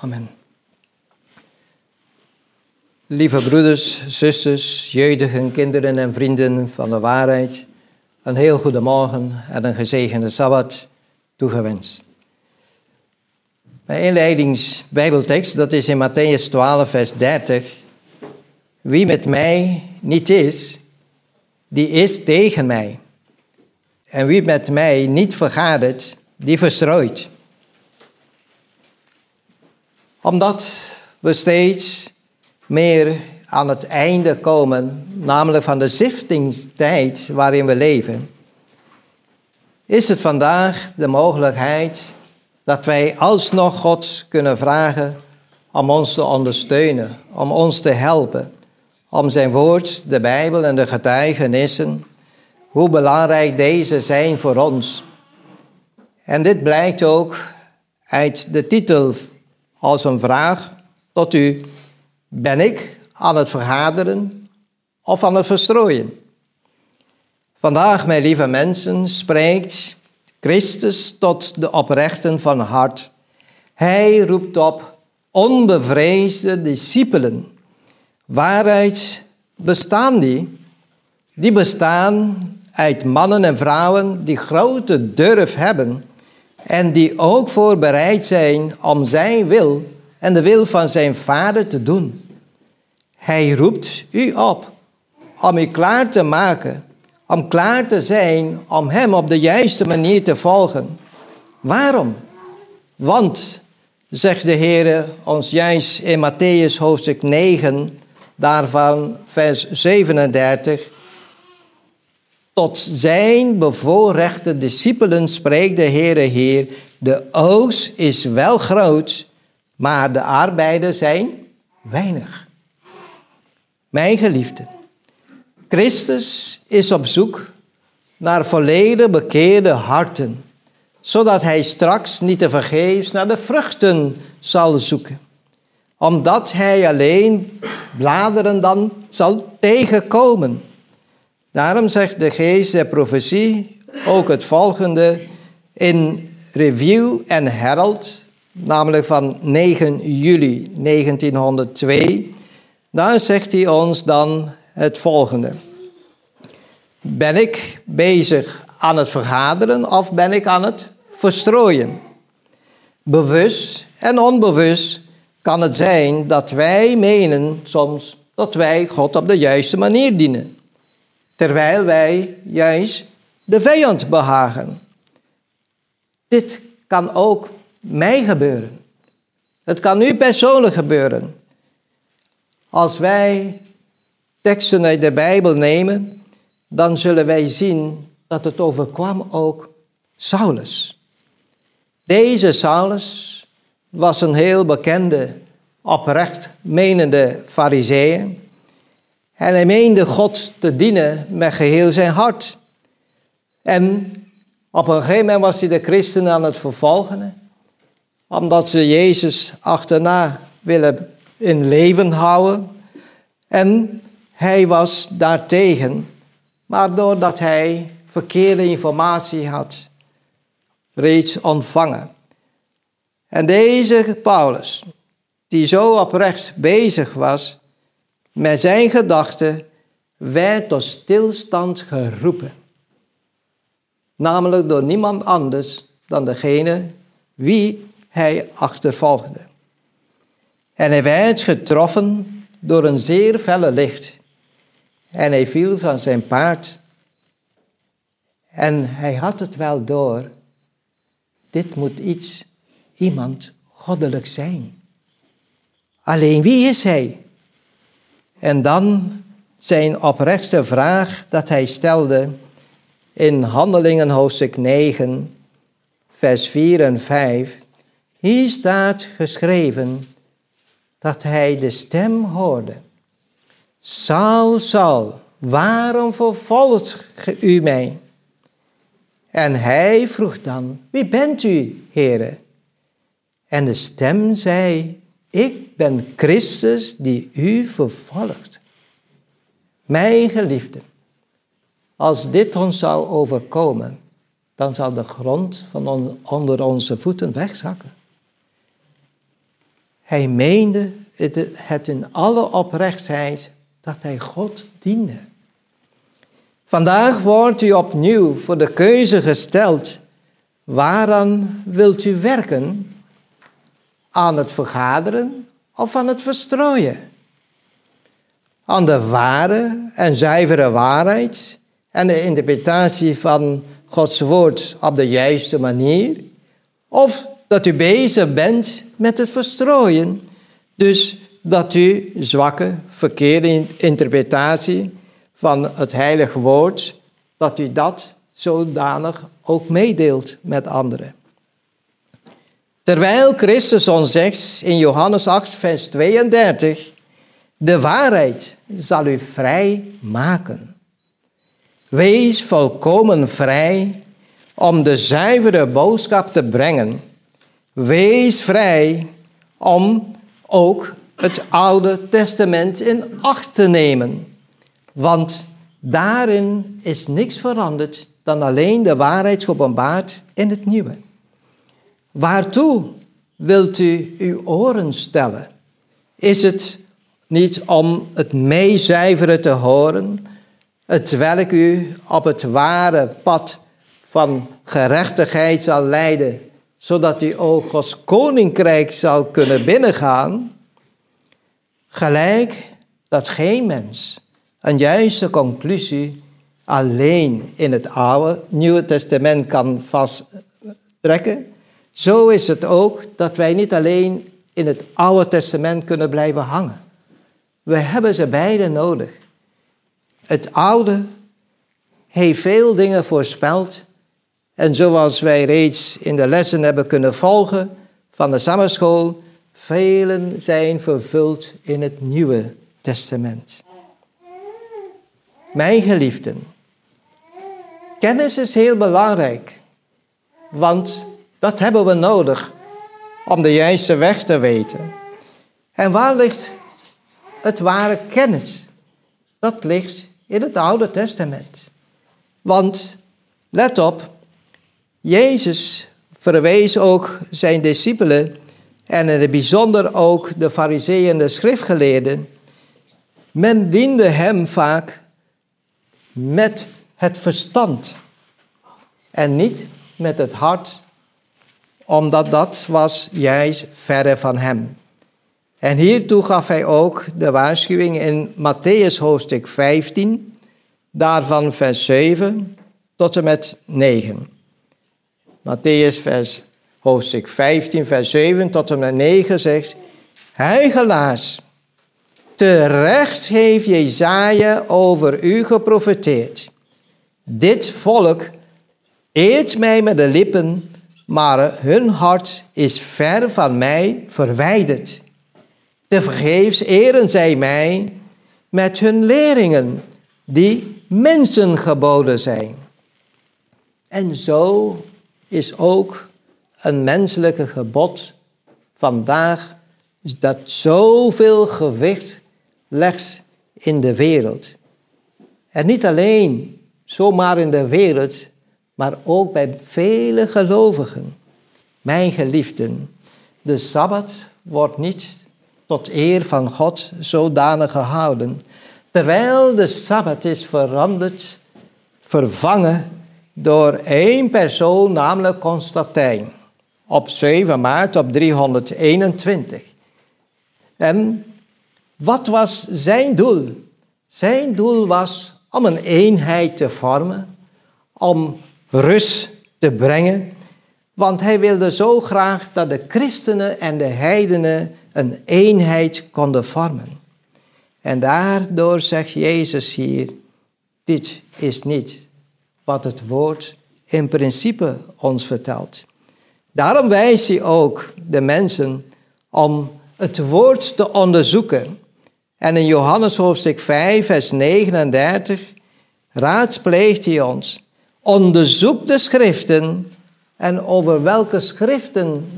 Amen. Lieve broeders, zusters, jeugdigen, kinderen en vrienden van de waarheid, een heel goede morgen en een gezegende Sabbat toegewenst. Mijn inleidingsbijbeltekst, dat is in Matthäus 12, vers 30. Wie met mij niet is, die is tegen mij. En wie met mij niet vergadert, die verstrooit omdat we steeds meer aan het einde komen, namelijk van de ziftingstijd waarin we leven, is het vandaag de mogelijkheid dat wij alsnog God kunnen vragen om ons te ondersteunen, om ons te helpen, om zijn woord, de Bijbel en de getuigenissen, hoe belangrijk deze zijn voor ons. En dit blijkt ook uit de titel als een vraag tot u. Ben ik aan het vergaderen of aan het verstrooien? Vandaag, mijn lieve mensen, spreekt Christus tot de oprechten van hart. Hij roept op onbevreesde discipelen. Waaruit bestaan die? Die bestaan uit mannen en vrouwen die grote durf hebben en die ook voorbereid zijn om zijn wil en de wil van zijn vader te doen. Hij roept u op om u klaar te maken, om klaar te zijn om hem op de juiste manier te volgen. Waarom? Want, zegt de Heer ons juist in Matthäus hoofdstuk 9, daarvan vers 37, tot zijn bevoorrechte discipelen spreekt de Heere Heer, de oogst is wel groot, maar de arbeiders zijn weinig. Mijn geliefden, Christus is op zoek naar volledig bekeerde harten, zodat hij straks niet te vergeefs naar de vruchten zal zoeken. Omdat hij alleen bladeren dan zal tegenkomen Daarom zegt de geest der profetie ook het volgende in Review en Herald, namelijk van 9 juli 1902. Daar zegt hij ons dan het volgende. Ben ik bezig aan het vergaderen of ben ik aan het verstrooien? Bewust en onbewust kan het zijn dat wij menen soms dat wij God op de juiste manier dienen terwijl wij juist de vijand behagen. Dit kan ook mij gebeuren. Het kan u persoonlijk gebeuren. Als wij teksten uit de Bijbel nemen, dan zullen wij zien dat het overkwam ook Saulus. Deze Saulus was een heel bekende, oprecht menende fariseeën. En hij meende God te dienen met geheel zijn hart. En op een gegeven moment was hij de christenen aan het vervolgen. Omdat ze Jezus achterna willen in leven houden. En hij was daartegen. Maar doordat hij verkeerde informatie had reeds ontvangen. En deze Paulus, die zo oprecht bezig was, met zijn gedachten werd tot stilstand geroepen. Namelijk door niemand anders dan degene wie hij achtervolgde. En hij werd getroffen door een zeer felle licht. En hij viel van zijn paard. En hij had het wel door. Dit moet iets, iemand goddelijk zijn. Alleen wie is hij? En dan zijn oprechte vraag dat hij stelde in Handelingen hoofdstuk 9, vers 4 en 5. Hier staat geschreven dat hij de stem hoorde. Saul, Saul, waarom vervolgt u mij? En hij vroeg dan, wie bent u, heren? En de stem zei, ik ben Christus die u vervolgt. Mijn geliefde, als dit ons zou overkomen, dan zal de grond van onder onze voeten wegzakken. Hij meende het in alle oprechtheid dat hij God diende. Vandaag wordt u opnieuw voor de keuze gesteld. Waaraan wilt u werken? Aan het vergaderen of aan het verstrooien? Aan de ware en zuivere waarheid en de interpretatie van Gods woord op de juiste manier? Of dat u bezig bent met het verstrooien, dus dat u zwakke, verkeerde interpretatie van het heilige woord, dat u dat zodanig ook meedeelt met anderen. Terwijl Christus ons zegt in Johannes 8, vers 32, de waarheid zal u vrij maken. Wees volkomen vrij om de zuivere boodschap te brengen. Wees vrij om ook het Oude Testament in acht te nemen. Want daarin is niks veranderd dan alleen de waarheid geopenbaard in het nieuwe. Waartoe wilt u uw oren stellen? Is het niet om het meezuiveren te horen, het welk u op het ware pad van gerechtigheid zal leiden, zodat u ook Gods koninkrijk zal kunnen binnengaan? Gelijk dat geen mens een juiste conclusie alleen in het Oude, Nieuwe Testament kan vasttrekken, zo is het ook dat wij niet alleen in het Oude Testament kunnen blijven hangen. We hebben ze beide nodig. Het Oude heeft veel dingen voorspeld. En zoals wij reeds in de lessen hebben kunnen volgen van de samenskool, velen zijn vervuld in het Nieuwe Testament. Mijn geliefden, kennis is heel belangrijk, want dat hebben we nodig om de juiste weg te weten. En waar ligt het ware kennis? Dat ligt in het Oude Testament. Want, let op, Jezus verwees ook zijn discipelen en in het bijzonder ook de fariseeën en de schriftgeleerden. Men diende hem vaak met het verstand en niet met het hart, omdat dat was juist verre van hem. En hiertoe gaf hij ook de waarschuwing in Matthäus hoofdstuk 15, daarvan vers 7 tot en met 9. Matthäus vers, hoofdstuk 15, vers 7 tot en met 9 zegt, Heigelaars, terecht heeft Jezaja over u geprofeteerd. Dit volk eet mij met de lippen, maar hun hart is ver van mij verwijderd. Te vergeefs eren zij mij met hun leringen, die mensen geboden zijn. En zo is ook een menselijke gebod vandaag dat zoveel gewicht legt in de wereld. En niet alleen zomaar in de wereld, maar ook bij vele gelovigen. Mijn geliefden, de Sabbat wordt niet tot eer van God zodanig gehouden, terwijl de Sabbat is veranderd, vervangen door één persoon, namelijk Constantijn, op 7 maart op 321. En wat was zijn doel? Zijn doel was om een eenheid te vormen, om rust te brengen, want hij wilde zo graag dat de christenen en de heidenen een eenheid konden vormen. En daardoor zegt Jezus hier, dit is niet wat het woord in principe ons vertelt. Daarom wijst hij ook de mensen om het woord te onderzoeken. En in Johannes hoofdstuk 5, vers 39 raadspleegt hij ons. Onderzoek de schriften. En over welke schriften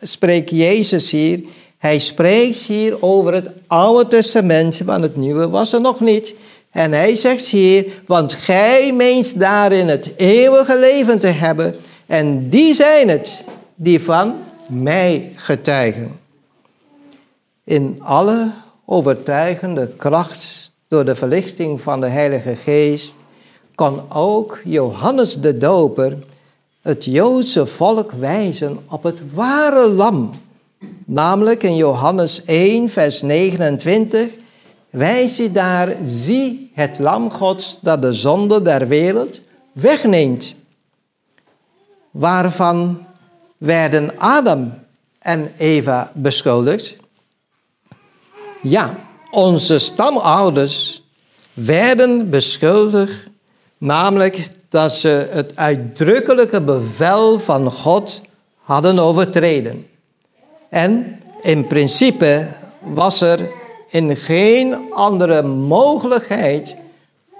spreekt Jezus hier? Hij spreekt hier over het Oude Testament, want het Nieuwe was er nog niet. En hij zegt hier, want gij meent daarin het eeuwige leven te hebben. En die zijn het die van mij getuigen. In alle overtuigende kracht door de verlichting van de Heilige Geest kan ook Johannes de Doper het Joodse volk wijzen op het ware lam. Namelijk in Johannes 1, vers 29 wijst hij daar, zie het lam Gods dat de zonde der wereld wegneemt. Waarvan werden Adam en Eva beschuldigd? Ja, onze stamouders werden beschuldigd, namelijk dat ze het uitdrukkelijke bevel van God hadden overtreden. En in principe was er in geen andere mogelijkheid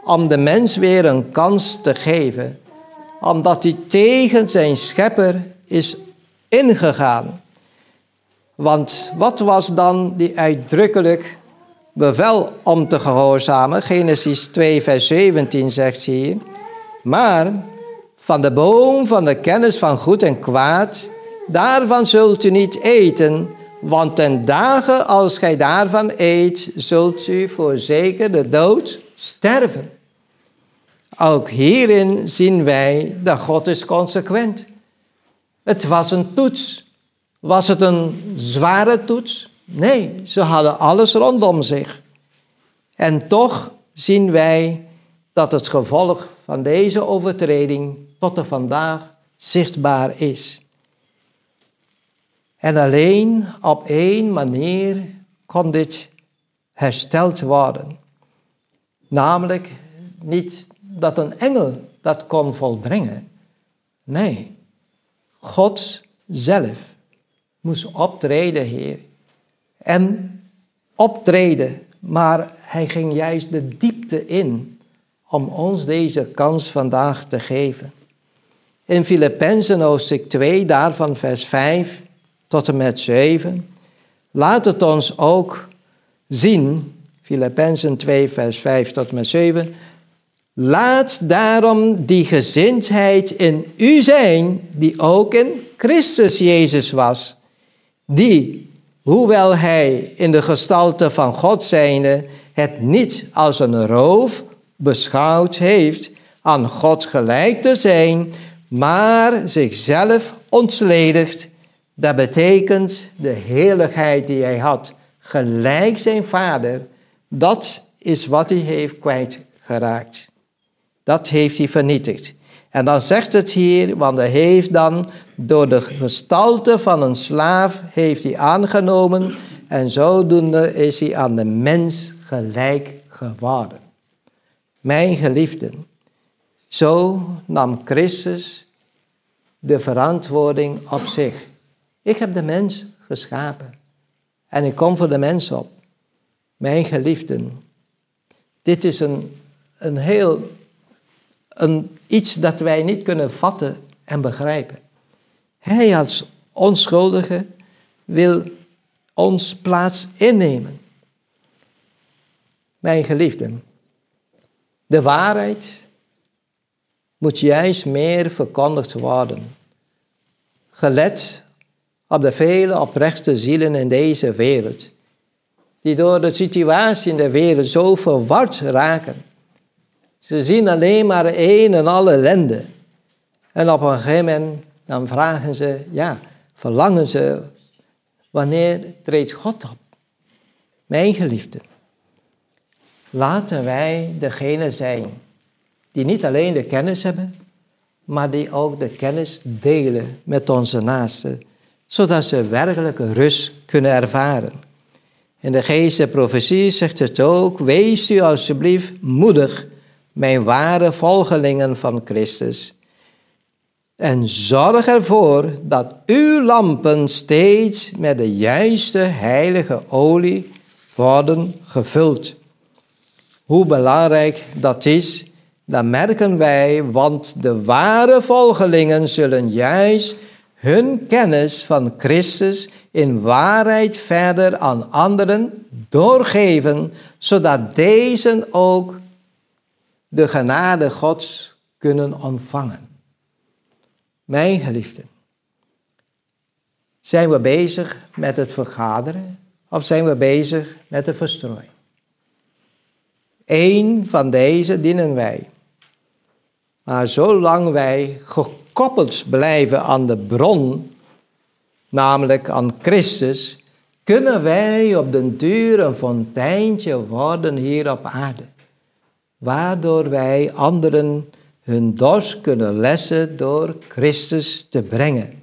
om de mens weer een kans te geven, omdat hij tegen zijn schepper is ingegaan. Want wat was dan die uitdrukkelijk bevel om te gehoorzamen? Genesis 2, vers 17 zegt hier. Maar van de boom van de kennis van goed en kwaad, daarvan zult u niet eten, want ten dagen als gij daarvan eet, zult u voorzeker de dood sterven. Ook hierin zien wij dat God is consequent. Het was een toets. Was het een zware toets? Nee, ze hadden alles rondom zich. En toch zien wij dat het gevolg van deze overtreding tot de vandaag zichtbaar is. En alleen op één manier kon dit hersteld worden. Namelijk niet dat een engel dat kon volbrengen. Nee, God zelf moest optreden, Heer. En optreden, maar hij ging juist de diepte in om ons deze kans vandaag te geven. In Filippenzen hoofdstuk 2, daarvan vers 5 tot en met 7, laat het ons ook zien, Filippenzen 2, vers 5 tot en met 7, laat daarom die gezindheid in u zijn, die ook in Christus Jezus was, die, hoewel hij in de gestalte van God zijnde, het niet als een roof beschouwd heeft aan God gelijk te zijn, maar zichzelf ontsledigt. Dat betekent de heerlijkheid die hij had, gelijk zijn vader. Dat is wat hij heeft kwijtgeraakt. Dat heeft hij vernietigd. En dan zegt het hier, want hij heeft dan door de gestalte van een slaaf heeft hij aangenomen en zodoende is hij aan de mens gelijk geworden. Mijn geliefden, zo nam Christus de verantwoording op zich. Ik heb de mens geschapen en ik kom voor de mens op. Mijn geliefden, dit is een, een heel, een, iets dat wij niet kunnen vatten en begrijpen. Hij als onschuldige wil ons plaats innemen. Mijn geliefden, de waarheid moet juist meer verkondigd worden. Gelet op de vele oprechte zielen in deze wereld, die door de situatie in de wereld zo verward raken. Ze zien alleen maar één en alle ellende. En op een gegeven moment dan vragen ze, ja, verlangen ze, wanneer treedt God op? Mijn geliefden. Laten wij degene zijn die niet alleen de kennis hebben, maar die ook de kennis delen met onze naasten, zodat ze werkelijke rust kunnen ervaren. In de geest profetie zegt het ook, wees u alsjeblieft moedig, mijn ware volgelingen van Christus. En zorg ervoor dat uw lampen steeds met de juiste heilige olie worden gevuld. Hoe belangrijk dat is, dat merken wij, want de ware volgelingen zullen juist hun kennis van Christus in waarheid verder aan anderen doorgeven, zodat deze ook de genade Gods kunnen ontvangen. Mijn geliefden, zijn we bezig met het vergaderen of zijn we bezig met de verstrooiing? Eén van deze dienen wij. Maar zolang wij gekoppeld blijven aan de bron, namelijk aan Christus, kunnen wij op den duur een fonteintje worden hier op aarde. Waardoor wij anderen hun dorst kunnen lessen door Christus te brengen.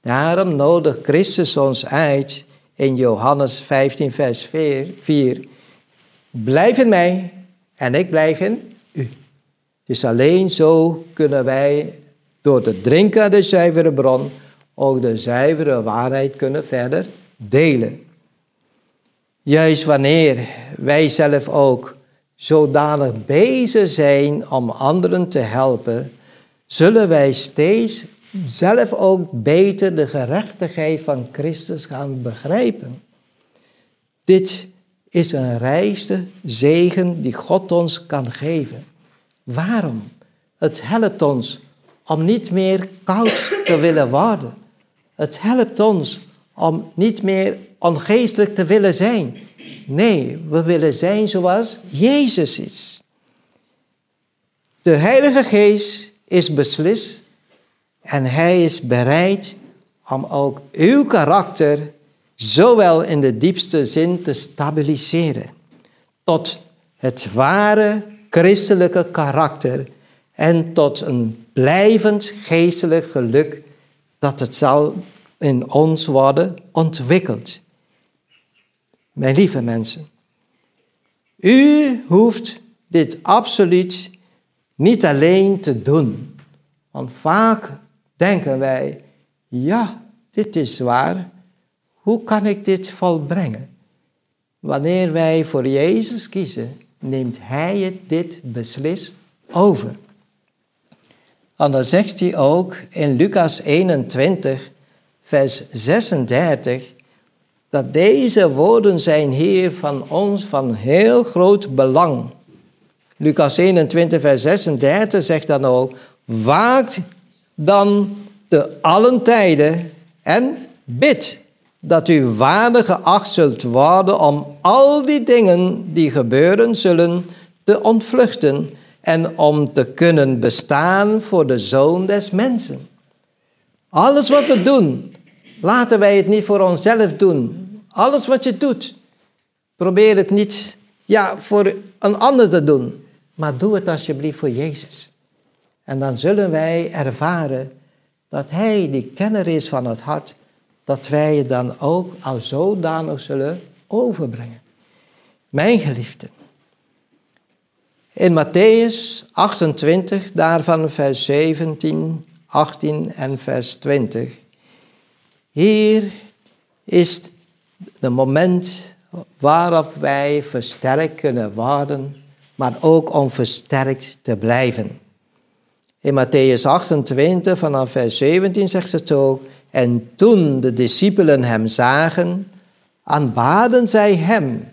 Daarom nodigt Christus ons uit in Johannes 15, vers 4. Blijf in mij en ik blijf in u. Dus alleen zo kunnen wij door te drinken aan de zuivere bron ook de zuivere waarheid kunnen verder delen. Juist wanneer wij zelf ook zodanig bezig zijn om anderen te helpen, zullen wij steeds zelf ook beter de gerechtigheid van Christus gaan begrijpen. Dit is een rijste zegen die God ons kan geven. Waarom? Het helpt ons om niet meer koud te willen worden. Het helpt ons om niet meer ongeestelijk te willen zijn. Nee, we willen zijn zoals Jezus is. De Heilige Geest is beslist en Hij is bereid om ook uw karakter zowel in de diepste zin te stabiliseren, tot het ware christelijke karakter en tot een blijvend geestelijk geluk dat het zal in ons worden ontwikkeld. Mijn lieve mensen, u hoeft dit absoluut niet alleen te doen. Want vaak denken wij, ja, dit is waar. Hoe kan ik dit volbrengen? Wanneer wij voor Jezus kiezen, neemt Hij dit beslist over. En dan zegt hij ook in Lucas 21, vers 36, dat deze woorden zijn hier van ons van heel groot belang. Lucas 21, vers 36 zegt dan ook, waakt dan te allen tijden en bid dat u waardig geacht zult worden om al die dingen die gebeuren zullen te ontvluchten en om te kunnen bestaan voor de Zoon des Mensen. Alles wat we doen, laten wij het niet voor onszelf doen. Alles wat je doet, probeer het niet ja, voor een ander te doen, maar doe het alsjeblieft voor Jezus. En dan zullen wij ervaren dat Hij die kenner is van het hart, dat wij het dan ook al zodanig zullen overbrengen. Mijn geliefden, in Matthäus 28, daarvan vers 17, 18 en vers 20. Hier is het moment waarop wij versterkt kunnen worden, maar ook om versterkt te blijven. In Matthäus 28 vanaf vers 17 zegt het ook, en toen de discipelen hem zagen, aanbaden zij hem.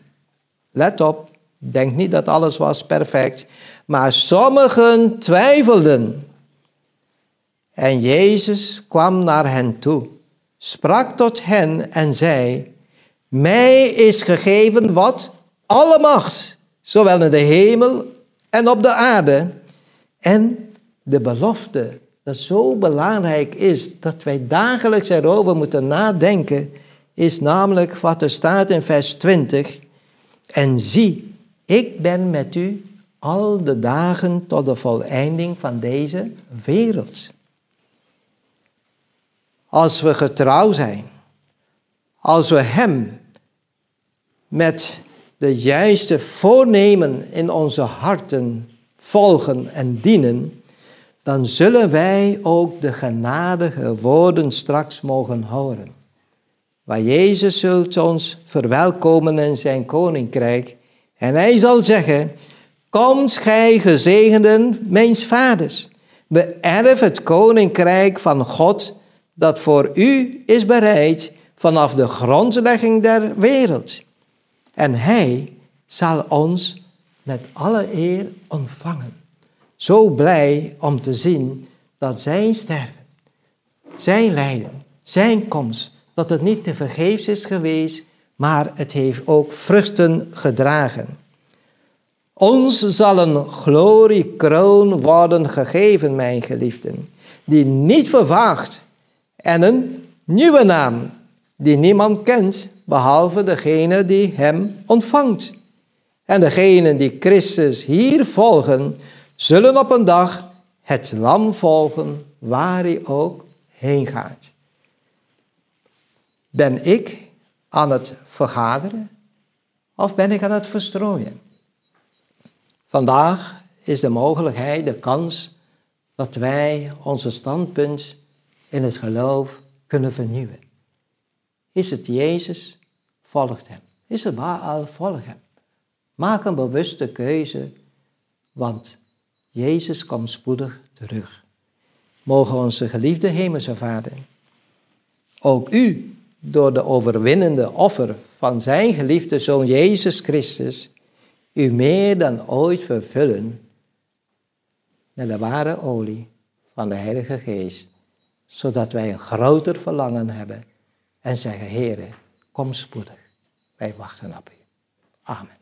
Let op, denk niet dat alles was perfect, maar sommigen twijfelden. En Jezus kwam naar hen toe, sprak tot hen en zei, mij is gegeven wat? Alle macht, zowel in de hemel en op de aarde. En de belofte, dat zo belangrijk is dat wij dagelijks erover moeten nadenken, is namelijk wat er staat in vers 20. En zie, ik ben met u al de dagen tot de voleinding van deze wereld. Als we getrouw zijn, als we Hem met de juiste voornemen in onze harten volgen en dienen, dan zullen wij ook de genadige woorden straks mogen horen. Waar Jezus zult ons verwelkomen in zijn koninkrijk en hij zal zeggen, Komt gij gezegenden mijns vaders, beërf het koninkrijk van God dat voor u is bereid vanaf de grondlegging der wereld. En hij zal ons met alle eer ontvangen. Zo blij om te zien dat zijn sterven, zijn lijden, zijn komst, dat het niet te vergeefs is geweest, maar het heeft ook vruchten gedragen. Ons zal een gloriekroon worden gegeven, mijn geliefden, die niet vervaagt, en een nieuwe naam, die niemand kent, behalve degene die hem ontvangt. En degenen die Christus hier volgen, zullen op een dag het lam volgen waar hij ook heen gaat. Ben ik aan het vergaderen of ben ik aan het verstrooien? Vandaag is de mogelijkheid, de kans dat wij onze standpunt in het geloof kunnen vernieuwen. Is het Jezus? Volgt hem. Is het Baal? Volg hem. Maak een bewuste keuze, want Jezus komt spoedig terug. Mogen onze geliefde Hemelse Vader ook u door de overwinnende offer van zijn geliefde Zoon Jezus Christus u meer dan ooit vervullen met de ware olie van de Heilige Geest, zodat wij een groter verlangen hebben en zeggen, Heere, kom spoedig. Wij wachten op u. Amen.